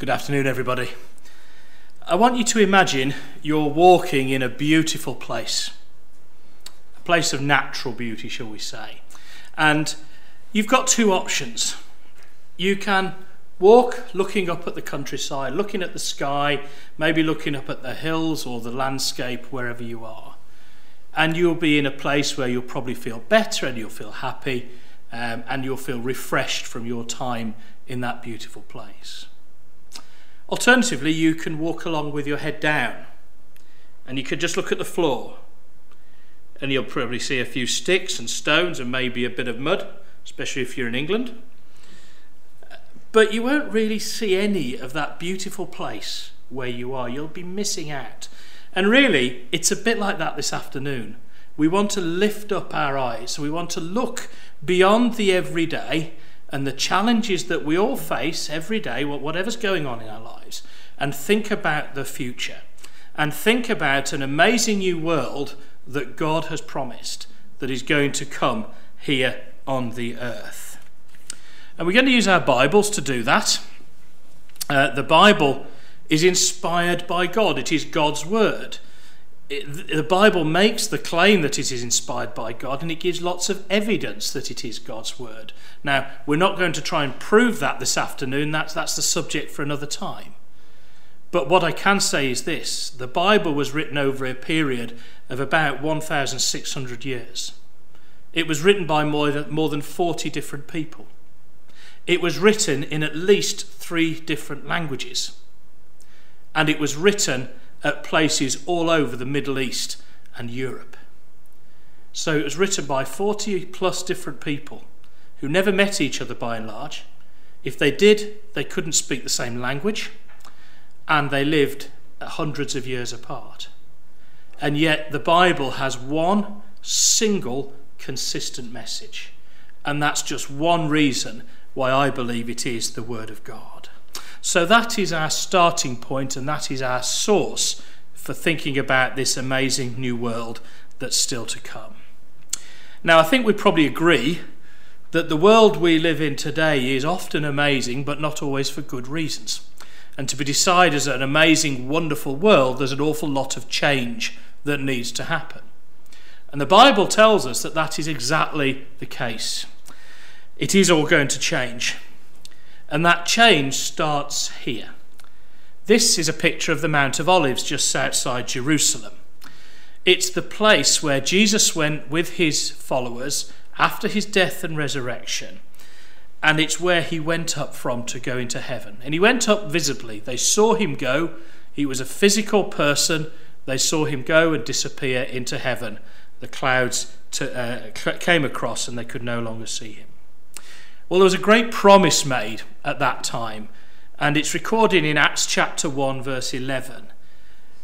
Good afternoon, everybody. I want you to imagine you're walking in a beautiful place, a place of natural beauty, shall we say. And you've got two options. You can walk looking up at the countryside, looking at the sky, maybe looking up at the hills or the landscape, wherever you are. And you'll be in a place where you'll probably feel better and you'll feel happy um, and you'll feel refreshed from your time in that beautiful place. Alternatively, you can walk along with your head down and you could just look at the floor and you'll probably see a few sticks and stones and maybe a bit of mud, especially if you're in England. But you won't really see any of that beautiful place where you are. You'll be missing out. And really, it's a bit like that this afternoon. We want to lift up our eyes. We want to look beyond the everyday and the challenges that we all face every day, whatever's going on in our lives, and think about the future and think about an amazing new world that God has promised that is going to come here on the earth. And we're going to use our Bibles to do that. Uh, the Bible is inspired by God, it is God's Word it, the Bible makes the claim that it is inspired by God and it gives lots of evidence that it is God's word. Now, we're not going to try and prove that this afternoon, that's, that's the subject for another time. But what I can say is this the Bible was written over a period of about 1,600 years. It was written by more than, more than 40 different people. It was written in at least three different languages. And it was written at places all over the Middle East and Europe. So it was written by 40 plus different people who never met each other by and large. If they did, they couldn't speak the same language, and they lived hundreds of years apart. And yet, the Bible has one single consistent message, and that's just one reason why I believe it is the Word of God. So that is our starting point and that is our source for thinking about this amazing new world that's still to come. Now, I think we probably agree that the world we live in today is often amazing, but not always for good reasons. And to be decided as an amazing, wonderful world, there's an awful lot of change that needs to happen. And the Bible tells us that that is exactly the case. It is all going to change. And that change starts here. This is a picture of the Mount of Olives just outside Jerusalem. It's the place where Jesus went with his followers after his death and resurrection. And it's where he went up from to go into heaven. And he went up visibly. They saw him go. He was a physical person. They saw him go and disappear into heaven. The clouds to, uh, came across and they could no longer see him. Well, there was a great promise made at that time, and it's recorded in Acts chapter 1, verse 11.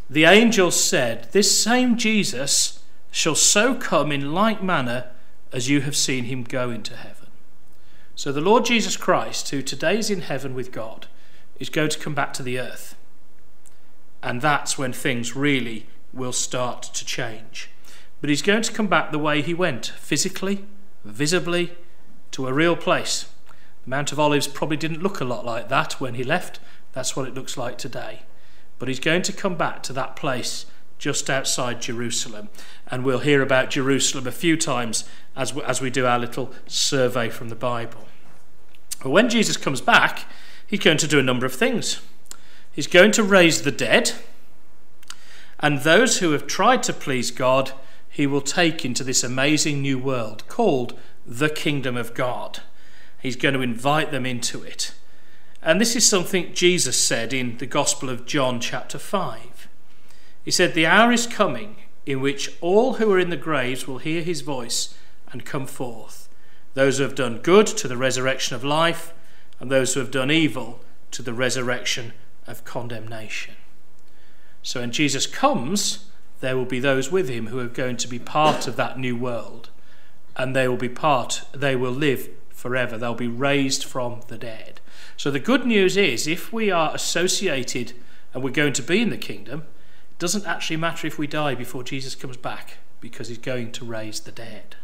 The angel said, This same Jesus shall so come in like manner as you have seen him go into heaven. So the Lord Jesus Christ, who today is in heaven with God, is going to come back to the earth. And that's when things really will start to change. But he's going to come back the way he went physically, visibly, to a real place. The Mount of Olives probably didn't look a lot like that when he left. That's what it looks like today. But he's going to come back to that place just outside Jerusalem. And we'll hear about Jerusalem a few times as we, as we do our little survey from the Bible. But when Jesus comes back, he's going to do a number of things. He's going to raise the dead, and those who have tried to please God, he will take into this amazing new world called the kingdom of God. He's going to invite them into it. And this is something Jesus said in the Gospel of John, chapter 5. He said, The hour is coming in which all who are in the graves will hear his voice and come forth. Those who have done good to the resurrection of life, and those who have done evil to the resurrection of condemnation. So when Jesus comes, there will be those with him who are going to be part of that new world and they will be part, they will live forever. They'll be raised from the dead. So the good news is if we are associated and we're going to be in the kingdom, it doesn't actually matter if we die before Jesus comes back because he's going to raise the dead.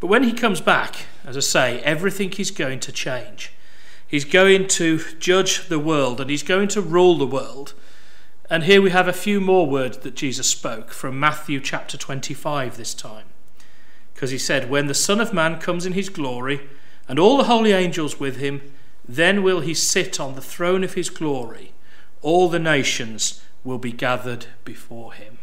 But when he comes back, as I say, everything is going to change. He's going to judge the world and he's going to rule the world. And here we have a few more words that Jesus spoke from Matthew chapter 25 this time. Because he said, When the Son of Man comes in his glory, and all the holy angels with him, then will he sit on the throne of his glory. All the nations will be gathered before him.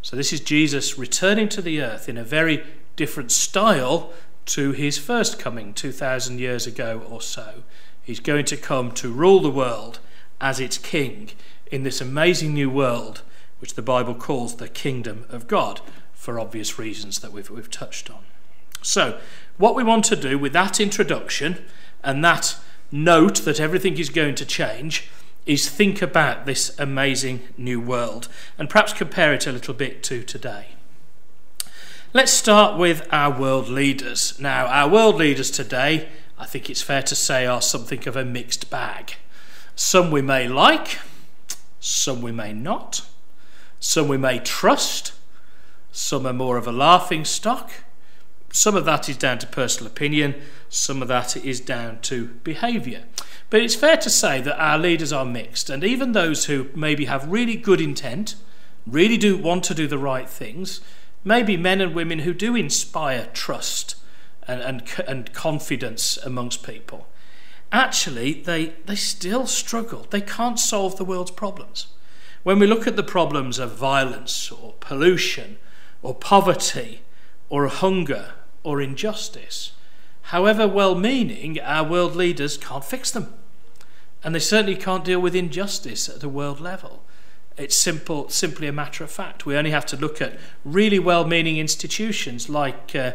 So, this is Jesus returning to the earth in a very different style to his first coming 2,000 years ago or so. He's going to come to rule the world as its king in this amazing new world, which the Bible calls the kingdom of God, for obvious reasons that we've, we've touched on. So, what we want to do with that introduction and that note that everything is going to change is think about this amazing new world and perhaps compare it a little bit to today. Let's start with our world leaders. Now, our world leaders today, I think it's fair to say, are something of a mixed bag. Some we may like, some we may not, some we may trust, some are more of a laughing stock. Some of that is down to personal opinion, some of that is down to behaviour. But it's fair to say that our leaders are mixed, and even those who maybe have really good intent, really do want to do the right things, maybe men and women who do inspire trust and, and, and confidence amongst people, actually they, they still struggle. They can't solve the world's problems. When we look at the problems of violence or pollution or poverty or hunger or injustice, however well meaning, our world leaders can't fix them. And they certainly can't deal with injustice at a world level. It's simple, simply a matter of fact. We only have to look at really well meaning institutions like uh,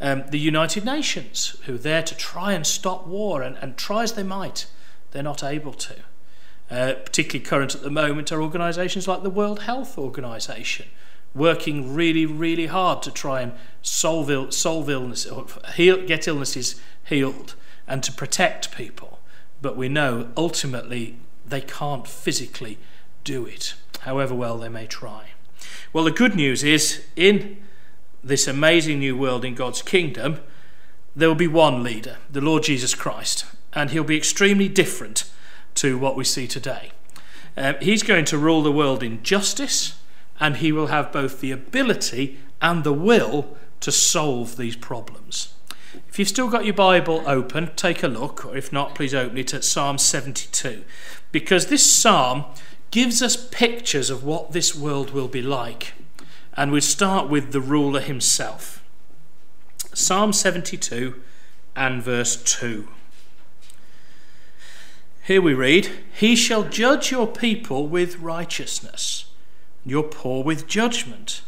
um, the United Nations, who are there to try and stop war, and, and try as they might, they're not able to. Uh, particularly current at the moment are organisations like the World Health Organization, working really, really hard to try and solve, Ill, solve illness, heal, get illnesses healed, and to protect people. But we know ultimately they can't physically do it, however well they may try. Well, the good news is in this amazing new world in God's kingdom, there will be one leader, the Lord Jesus Christ, and he'll be extremely different to what we see today. Uh, he's going to rule the world in justice, and he will have both the ability and the will to solve these problems. If you've still got your Bible open, take a look, or if not, please open it at Psalm 72, because this psalm gives us pictures of what this world will be like. And we start with the ruler himself. Psalm 72 and verse 2. Here we read, He shall judge your people with righteousness, your poor with judgment.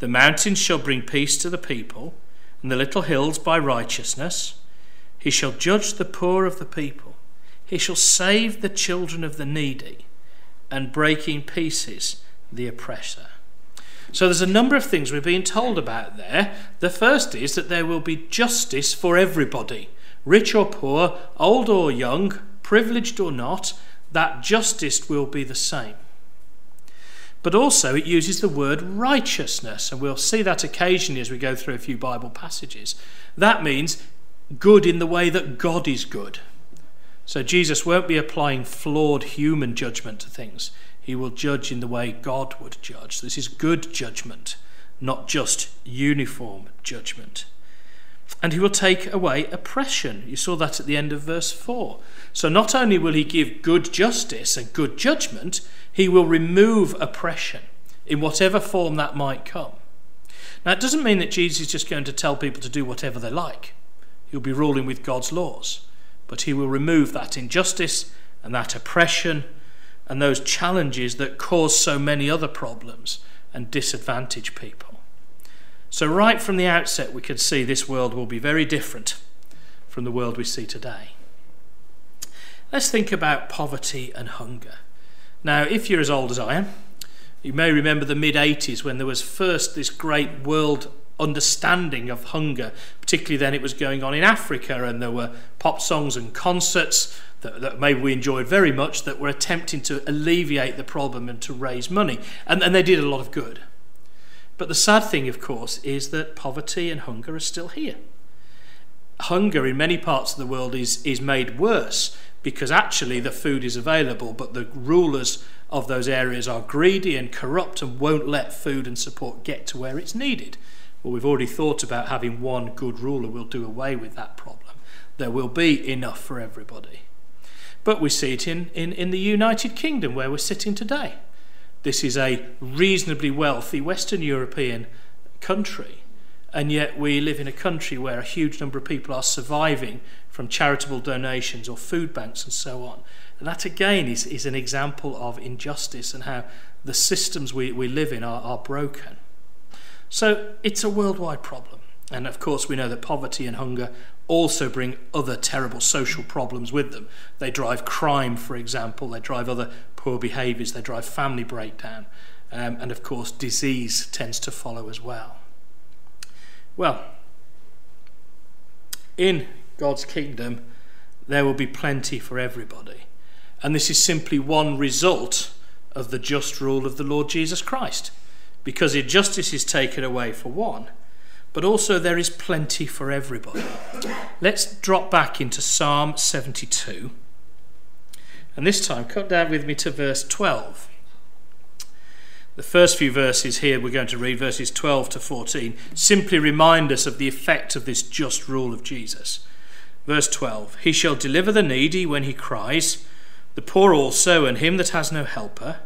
The mountains shall bring peace to the people, and the little hills by righteousness. He shall judge the poor of the people. He shall save the children of the needy, and break in pieces the oppressor. So there's a number of things we're being told about there. The first is that there will be justice for everybody, rich or poor, old or young, privileged or not, that justice will be the same. But also, it uses the word righteousness, and we'll see that occasionally as we go through a few Bible passages. That means good in the way that God is good. So Jesus won't be applying flawed human judgment to things. He will judge in the way God would judge. This is good judgment, not just uniform judgment. And he will take away oppression. You saw that at the end of verse 4. So not only will he give good justice and good judgment, he will remove oppression in whatever form that might come. Now, it doesn't mean that Jesus is just going to tell people to do whatever they like. He'll be ruling with God's laws. But he will remove that injustice and that oppression and those challenges that cause so many other problems and disadvantage people. So, right from the outset, we can see this world will be very different from the world we see today. Let's think about poverty and hunger. Now, if you're as old as I am, you may remember the mid 80s when there was first this great world understanding of hunger. Particularly then, it was going on in Africa, and there were pop songs and concerts that, that, maybe we enjoyed very much that were attempting to alleviate the problem and to raise money. And, and they did a lot of good. But the sad thing, of course, is that poverty and hunger are still here. hunger in many parts of the world is, is made worse because actually the food is available, but the rulers of those areas are greedy and corrupt and won't let food and support get to where it's needed. Well, we've already thought about having one good ruler will do away with that problem. There will be enough for everybody. But we see it in, in, in the United Kingdom where we're sitting today. This is a reasonably wealthy Western European country, and yet we live in a country where a huge number of people are surviving from charitable donations or food banks and so on. And that again is, is an example of injustice and how the systems we, we live in are, are broken. So it's a worldwide problem. And of course, we know that poverty and hunger also bring other terrible social problems with them. They drive crime, for example, they drive other poor behaviours, they drive family breakdown, um, and of course, disease tends to follow as well. Well, in God's kingdom, there will be plenty for everybody. And this is simply one result of the just rule of the Lord Jesus Christ. Because injustice is taken away for one, but also there is plenty for everybody. Let's drop back into Psalm 72. And this time, cut down with me to verse 12. The first few verses here we're going to read, verses 12 to 14, simply remind us of the effect of this just rule of Jesus. Verse 12 He shall deliver the needy when he cries, the poor also, and him that has no helper.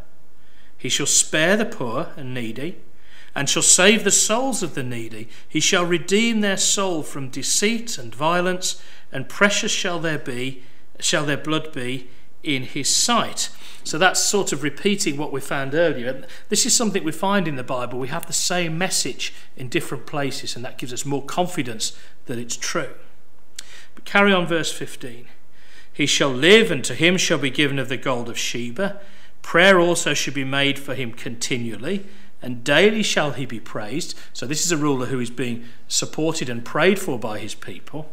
He shall spare the poor and needy and shall save the souls of the needy. He shall redeem their soul from deceit and violence, and precious shall there be, shall their blood be in his sight. So that's sort of repeating what we found earlier. This is something we find in the Bible. We have the same message in different places, and that gives us more confidence that it's true. But carry on, verse 15. He shall live, and to him shall be given of the gold of Sheba. Prayer also should be made for him continually and daily shall he be praised. So, this is a ruler who is being supported and prayed for by his people.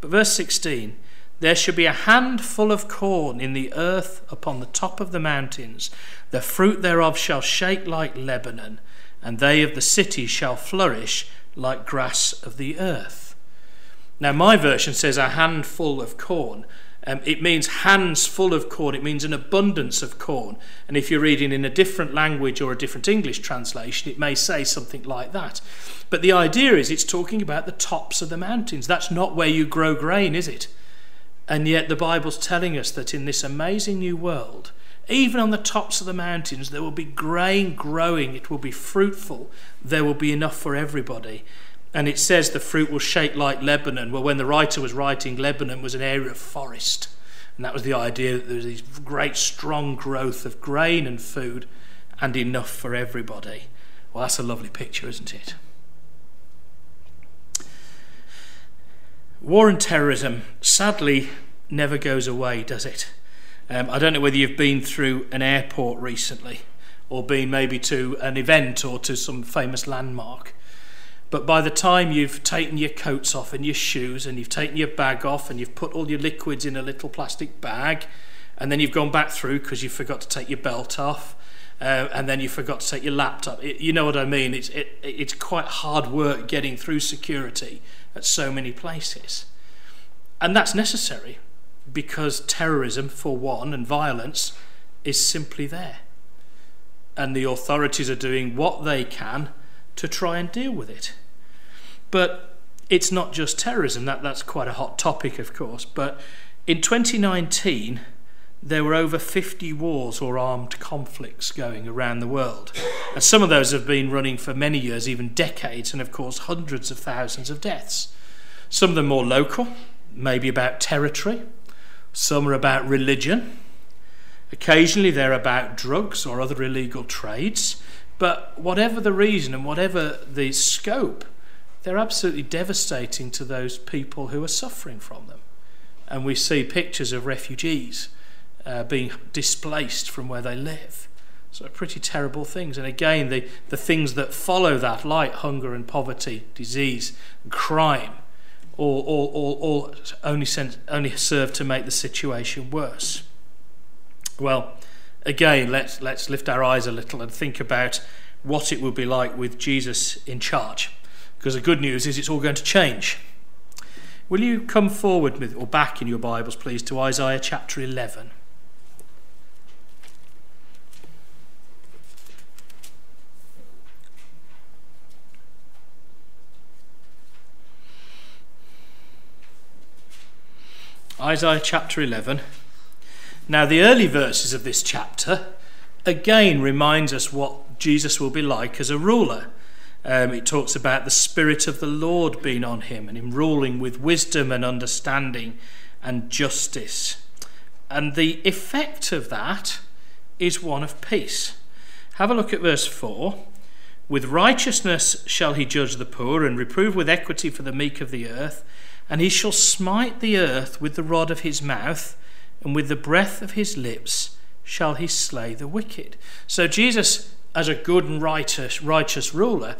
But verse 16 there shall be a handful of corn in the earth upon the top of the mountains. The fruit thereof shall shake like Lebanon, and they of the city shall flourish like grass of the earth. Now, my version says a handful of corn. Um, it means hands full of corn. It means an abundance of corn. And if you're reading in a different language or a different English translation, it may say something like that. But the idea is it's talking about the tops of the mountains. That's not where you grow grain, is it? And yet the Bible's telling us that in this amazing new world, even on the tops of the mountains, there will be grain growing, it will be fruitful, there will be enough for everybody. And it says the fruit will shake like Lebanon. Well, when the writer was writing, Lebanon was an area of forest. And that was the idea that there was this great, strong growth of grain and food and enough for everybody. Well, that's a lovely picture, isn't it? War and terrorism sadly never goes away, does it? Um, I don't know whether you've been through an airport recently or been maybe to an event or to some famous landmark. But by the time you've taken your coats off and your shoes and you've taken your bag off and you've put all your liquids in a little plastic bag and then you've gone back through because you forgot to take your belt off uh, and then you forgot to take your laptop. It, you know what I mean? It's, it, it's quite hard work getting through security at so many places. And that's necessary because terrorism, for one, and violence is simply there. And the authorities are doing what they can to try and deal with it. But it's not just terrorism, that, that's quite a hot topic, of course. But in 2019, there were over 50 wars or armed conflicts going around the world. And some of those have been running for many years, even decades, and of course, hundreds of thousands of deaths. Some of them are more local, maybe about territory, some are about religion. Occasionally, they're about drugs or other illegal trades. But whatever the reason and whatever the scope, they're absolutely devastating to those people who are suffering from them. And we see pictures of refugees uh, being displaced from where they live. So, pretty terrible things. And again, the, the things that follow that, like hunger and poverty, disease, and crime, all, all, all, all only, sent, only serve to make the situation worse. Well, again, let's, let's lift our eyes a little and think about what it will be like with Jesus in charge. Because the good news is it's all going to change. Will you come forward with, or back in your Bibles, please, to Isaiah chapter 11? Isaiah chapter 11. Now, the early verses of this chapter again reminds us what Jesus will be like as a ruler. Um, it talks about the Spirit of the Lord being on him and him ruling with wisdom and understanding and justice. And the effect of that is one of peace. Have a look at verse 4. With righteousness shall he judge the poor and reprove with equity for the meek of the earth. And he shall smite the earth with the rod of his mouth, and with the breath of his lips shall he slay the wicked. So Jesus, as a good and righteous, righteous ruler,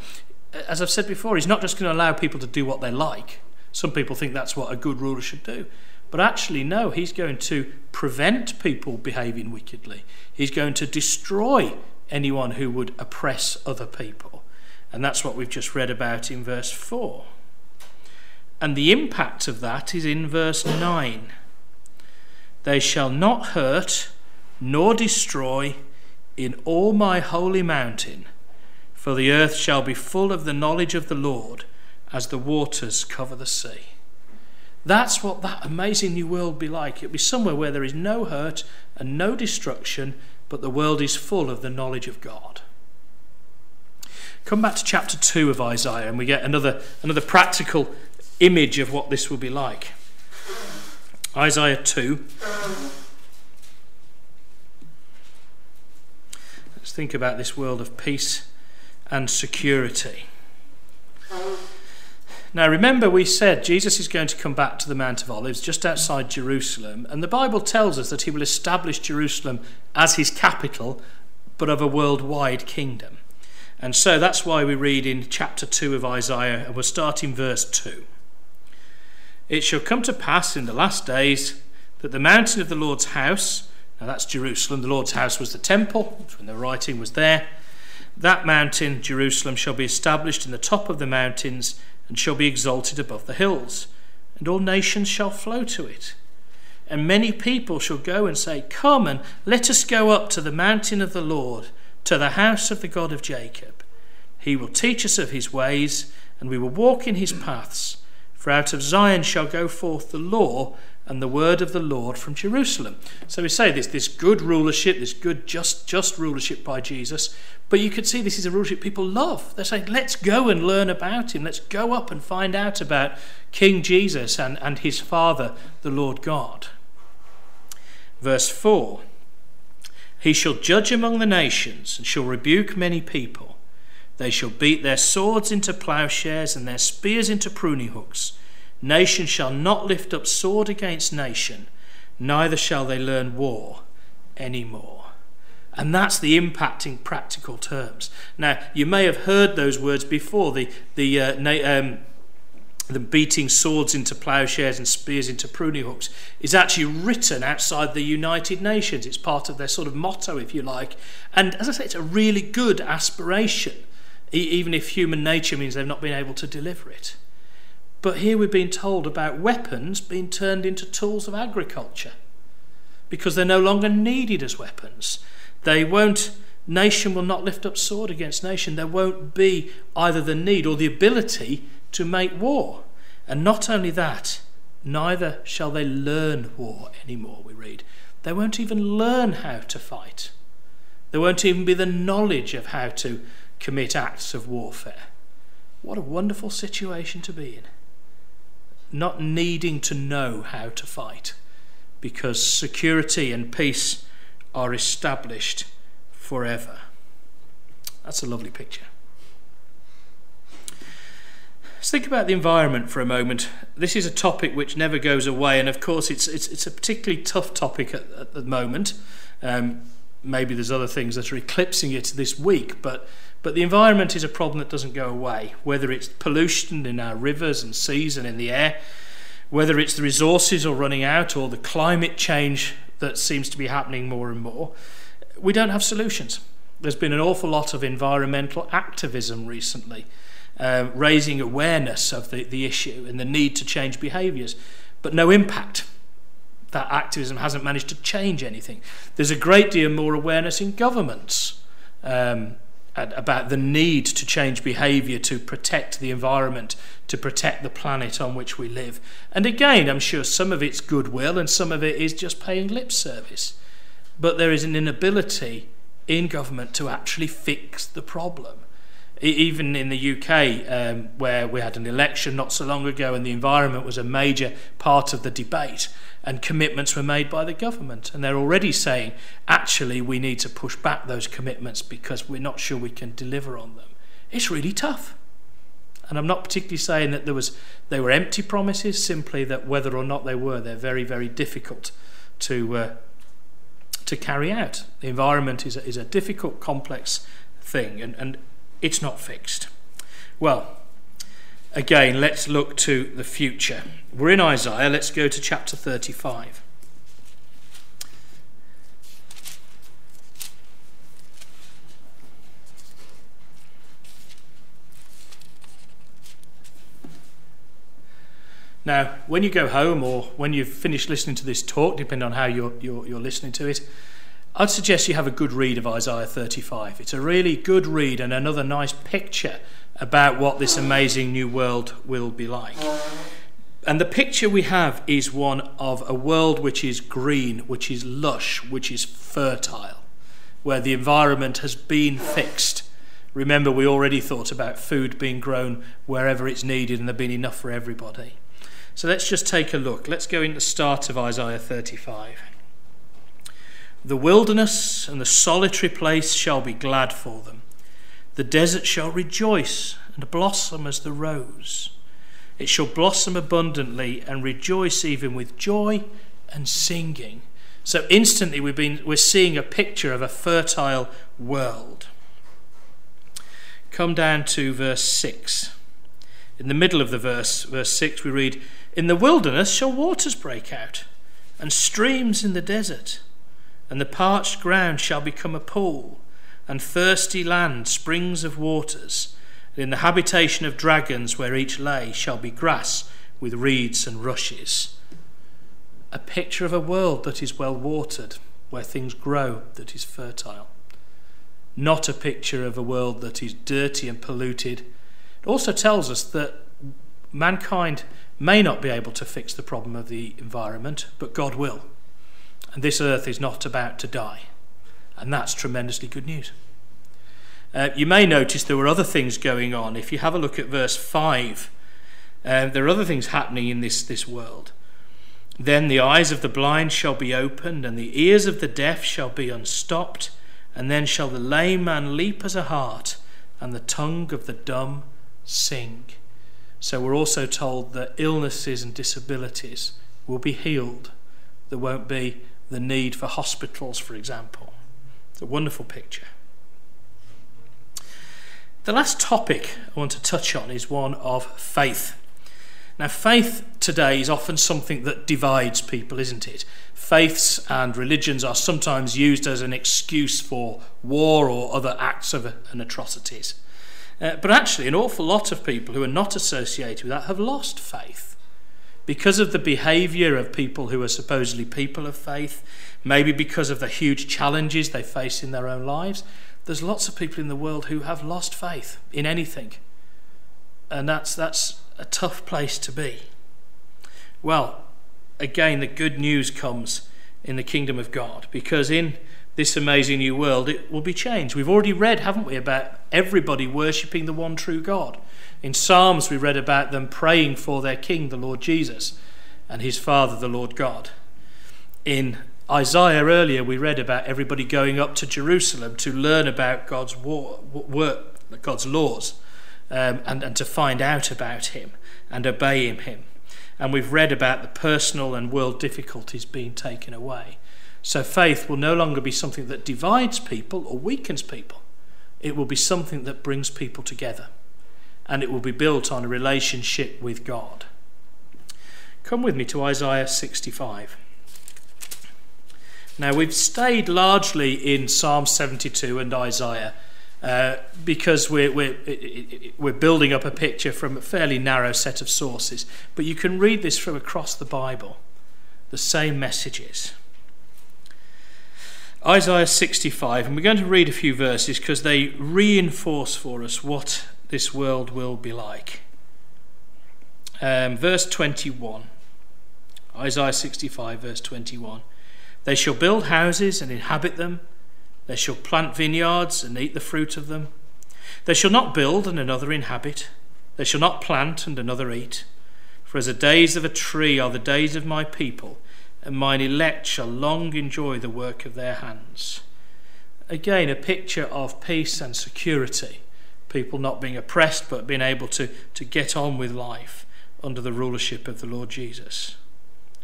as I've said before, he's not just going to allow people to do what they like. Some people think that's what a good ruler should do. But actually, no, he's going to prevent people behaving wickedly. He's going to destroy anyone who would oppress other people. And that's what we've just read about in verse 4. And the impact of that is in verse 9. They shall not hurt nor destroy in all my holy mountain, for the earth shall be full of the knowledge of the Lord as the waters cover the sea. That's what that amazing new world will be like. It'll be somewhere where there is no hurt and no destruction, but the world is full of the knowledge of God. Come back to chapter 2 of Isaiah, and we get another, another practical image of what this will be like. Isaiah 2. Let's think about this world of peace and security. Now, remember, we said Jesus is going to come back to the Mount of Olives just outside Jerusalem, and the Bible tells us that he will establish Jerusalem as his capital, but of a worldwide kingdom. And so that's why we read in chapter 2 of Isaiah, and we'll start in verse 2. It shall come to pass in the last days that the mountain of the Lord's house, now that's Jerusalem, the Lord's house was the temple, when the writing was there, that mountain, Jerusalem, shall be established in the top of the mountains and shall be exalted above the hills, and all nations shall flow to it. And many people shall go and say, Come and let us go up to the mountain of the Lord, to the house of the God of Jacob. He will teach us of his ways, and we will walk in his paths. For out of Zion shall go forth the law and the word of the Lord from Jerusalem. So we say this, this good rulership, this good just just rulership by Jesus. But you could see this is a rulership people love. They're saying, let's go and learn about him. Let's go up and find out about King Jesus and, and his Father, the Lord God. Verse 4 He shall judge among the nations and shall rebuke many people. They shall beat their swords into plowshares and their spears into pruning hooks. Nation shall not lift up sword against nation, neither shall they learn war any more. And that's the impact in practical terms. Now, you may have heard those words before the, the, uh, um, the beating swords into plowshares and spears into pruning hooks is actually written outside the United Nations. It's part of their sort of motto, if you like. And as I say, it's a really good aspiration even if human nature means they've not been able to deliver it. But here we're being told about weapons being turned into tools of agriculture because they're no longer needed as weapons. They won't, nation will not lift up sword against nation. There won't be either the need or the ability to make war. And not only that, neither shall they learn war anymore, we read. They won't even learn how to fight. There won't even be the knowledge of how to commit acts of warfare. What a wonderful situation to be in. Not needing to know how to fight because security and peace are established forever. That's a lovely picture. Let's think about the environment for a moment. This is a topic which never goes away, and of course, it's, it's, it's a particularly tough topic at, at the moment. Um, maybe there's other things that are eclipsing it this week, but but the environment is a problem that doesn't go away, whether it's pollution in our rivers and seas and in the air, whether it's the resources are running out or the climate change that seems to be happening more and more. We don't have solutions. There's been an awful lot of environmental activism recently. uh, raising awareness of the, the issue and the need to change behaviours, but no impact. That activism hasn't managed to change anything. There's a great deal more awareness in governments um, about the need to change behaviour to protect the environment, to protect the planet on which we live. And again, I'm sure some of it's goodwill and some of it is just paying lip service. But there is an inability in government to actually fix the problem. Even in the UK, um, where we had an election not so long ago and the environment was a major part of the debate, and commitments were made by the government. And they're already saying, actually, we need to push back those commitments because we're not sure we can deliver on them. It's really tough. And I'm not particularly saying that there was, they were empty promises, simply that whether or not they were, they're very, very difficult to, uh, to carry out. The environment is a, is a difficult, complex thing, and, and it's not fixed. Well, again, let's look to the future. We're in Isaiah, let's go to chapter 35. Now, when you go home or when you've finished listening to this talk, depending on how you're, you're, you're listening to it, I'd suggest you have a good read of Isaiah 35. It's a really good read and another nice picture about what this amazing new world will be like. And the picture we have is one of a world which is green, which is lush, which is fertile, where the environment has been fixed. Remember, we already thought about food being grown wherever it's needed and there being enough for everybody. So let's just take a look. Let's go into the start of Isaiah 35. The wilderness and the solitary place shall be glad for them. The desert shall rejoice and blossom as the rose. It shall blossom abundantly and rejoice even with joy and singing. So instantly we've been, we're seeing a picture of a fertile world. Come down to verse 6. In the middle of the verse, verse 6, we read, In the wilderness shall waters break out, and streams in the desert, and the parched ground shall become a pool, and thirsty land springs of waters. And in the habitation of dragons, where each lay, shall be grass with reeds and rushes. A picture of a world that is well watered, where things grow, that is fertile. Not a picture of a world that is dirty and polluted It also tells us that mankind may not be able to fix the problem of the environment, but God will. And this earth is not about to die. And that's tremendously good news. Uh, you may notice there were other things going on. If you have a look at verse 5, uh, there are other things happening in this, this world. Then the eyes of the blind shall be opened, and the ears of the deaf shall be unstopped, and then shall the lame man leap as a hart, and the tongue of the dumb sing. So we're also told that illnesses and disabilities will be healed. There won't be the need for hospitals, for example. It's a wonderful picture. The last topic I want to touch on is one of faith. Now, faith today is often something that divides people, isn't it? Faiths and religions are sometimes used as an excuse for war or other acts of and atrocities. Uh, but actually, an awful lot of people who are not associated with that have lost faith because of the behaviour of people who are supposedly people of faith, maybe because of the huge challenges they face in their own lives. There's lots of people in the world who have lost faith in anything. And that's, that's a tough place to be. Well, again, the good news comes in the kingdom of God because in this amazing new world, it will be changed. We've already read, haven't we, about everybody worshipping the one true God. In Psalms, we read about them praying for their King, the Lord Jesus, and his Father, the Lord God. In Isaiah earlier, we read about everybody going up to Jerusalem to learn about God's work, God's laws, um, and, and to find out about Him and obey Him. And we've read about the personal and world difficulties being taken away. So faith will no longer be something that divides people or weakens people. It will be something that brings people together. And it will be built on a relationship with God. Come with me to Isaiah 65. Now, we've stayed largely in Psalm 72 and Isaiah uh, because we're, we're, we're building up a picture from a fairly narrow set of sources. But you can read this from across the Bible, the same messages. Isaiah 65, and we're going to read a few verses because they reinforce for us what this world will be like. Um, verse 21, Isaiah 65, verse 21. They shall build houses and inhabit them, they shall plant vineyards and eat the fruit of them. They shall not build and another inhabit, they shall not plant and another eat. For as the days of a tree are the days of my people and mine elect shall long enjoy the work of their hands. Again, a picture of peace and security. People not being oppressed, but being able to, to get on with life under the rulership of the Lord Jesus.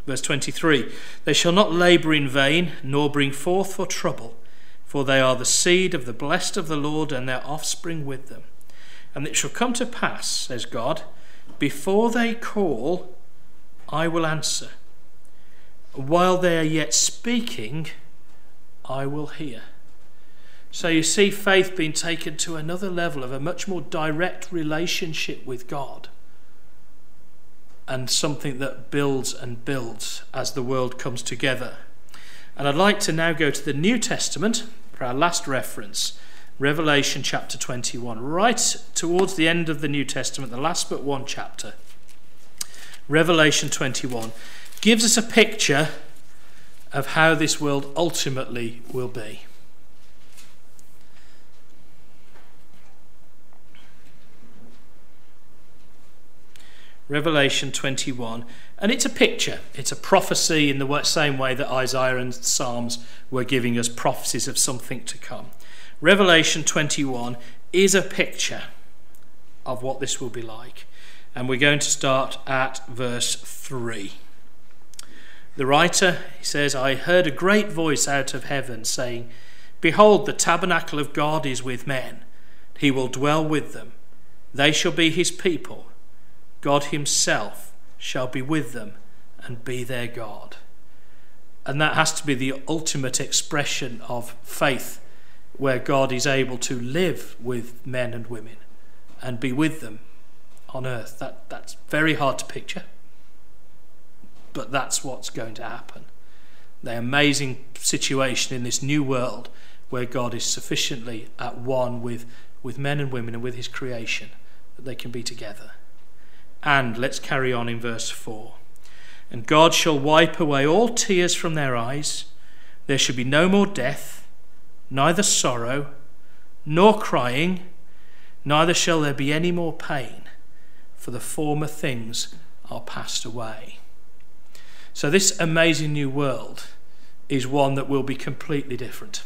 Verse 23 They shall not labour in vain, nor bring forth for trouble, for they are the seed of the blessed of the Lord, and their offspring with them. And it shall come to pass, says God, before they call, I will answer while they are yet speaking, I will hear. So you see faith being taken to another level of a much more direct relationship with God and something that builds and builds as the world comes together. And I'd like to now go to the New Testament for our last reference, Revelation chapter 21, right towards the end of the New Testament, the last but one chapter. Revelation 21 gives us a picture of how this world ultimately will be. Revelation 21. And it's a picture, it's a prophecy in the same way that Isaiah and Psalms were giving us prophecies of something to come. Revelation 21 is a picture of what this will be like. And we're going to start at verse 3. The writer says, I heard a great voice out of heaven saying, Behold, the tabernacle of God is with men. He will dwell with them. They shall be his people. God himself shall be with them and be their God. And that has to be the ultimate expression of faith, where God is able to live with men and women and be with them on earth. That, that's very hard to picture but that's what's going to happen. The amazing situation in this new world where God is sufficiently at one with, with men and women and with his creation that they can be together. And let's carry on in verse 4. And God shall wipe away all tears from their eyes. There shall be no more death, neither sorrow, nor crying, neither shall there be any more pain, for the former things are passed away. So, this amazing new world is one that will be completely different.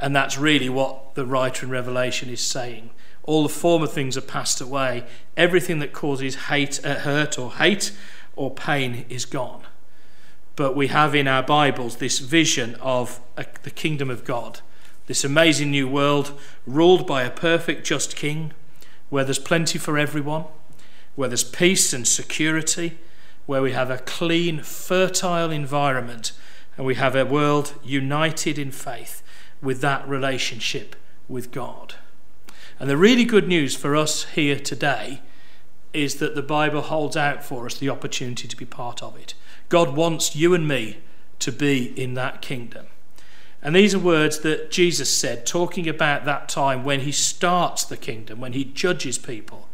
And that's really what the writer in Revelation is saying. All the former things are passed away. Everything that causes hate, uh, hurt or hate or pain is gone. But we have in our Bibles this vision of a, the kingdom of God, this amazing new world ruled by a perfect, just king, where there's plenty for everyone, where there's peace and security where we have a clean, fertile environment and we have a world united in faith with that relationship with God. And the really good news for us here today is that the Bible holds out for us the opportunity to be part of it. God wants you and me to be in that kingdom. And these are words that Jesus said, talking about that time when he starts the kingdom, when he judges people.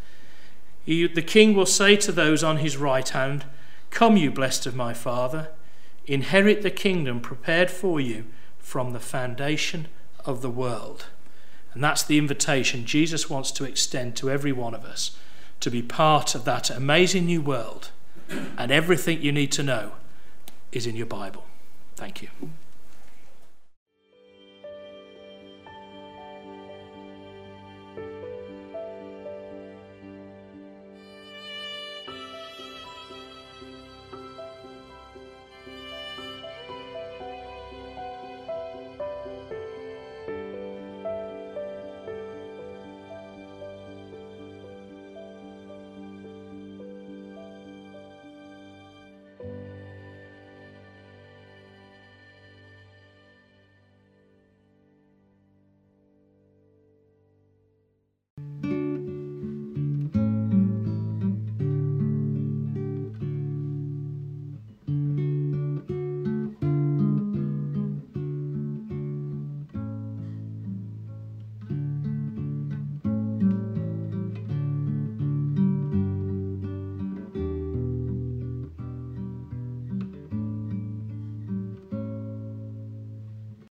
He, the king will say to those on his right hand, Come, you blessed of my Father, inherit the kingdom prepared for you from the foundation of the world. And that's the invitation Jesus wants to extend to every one of us to be part of that amazing new world. And everything you need to know is in your Bible. Thank you.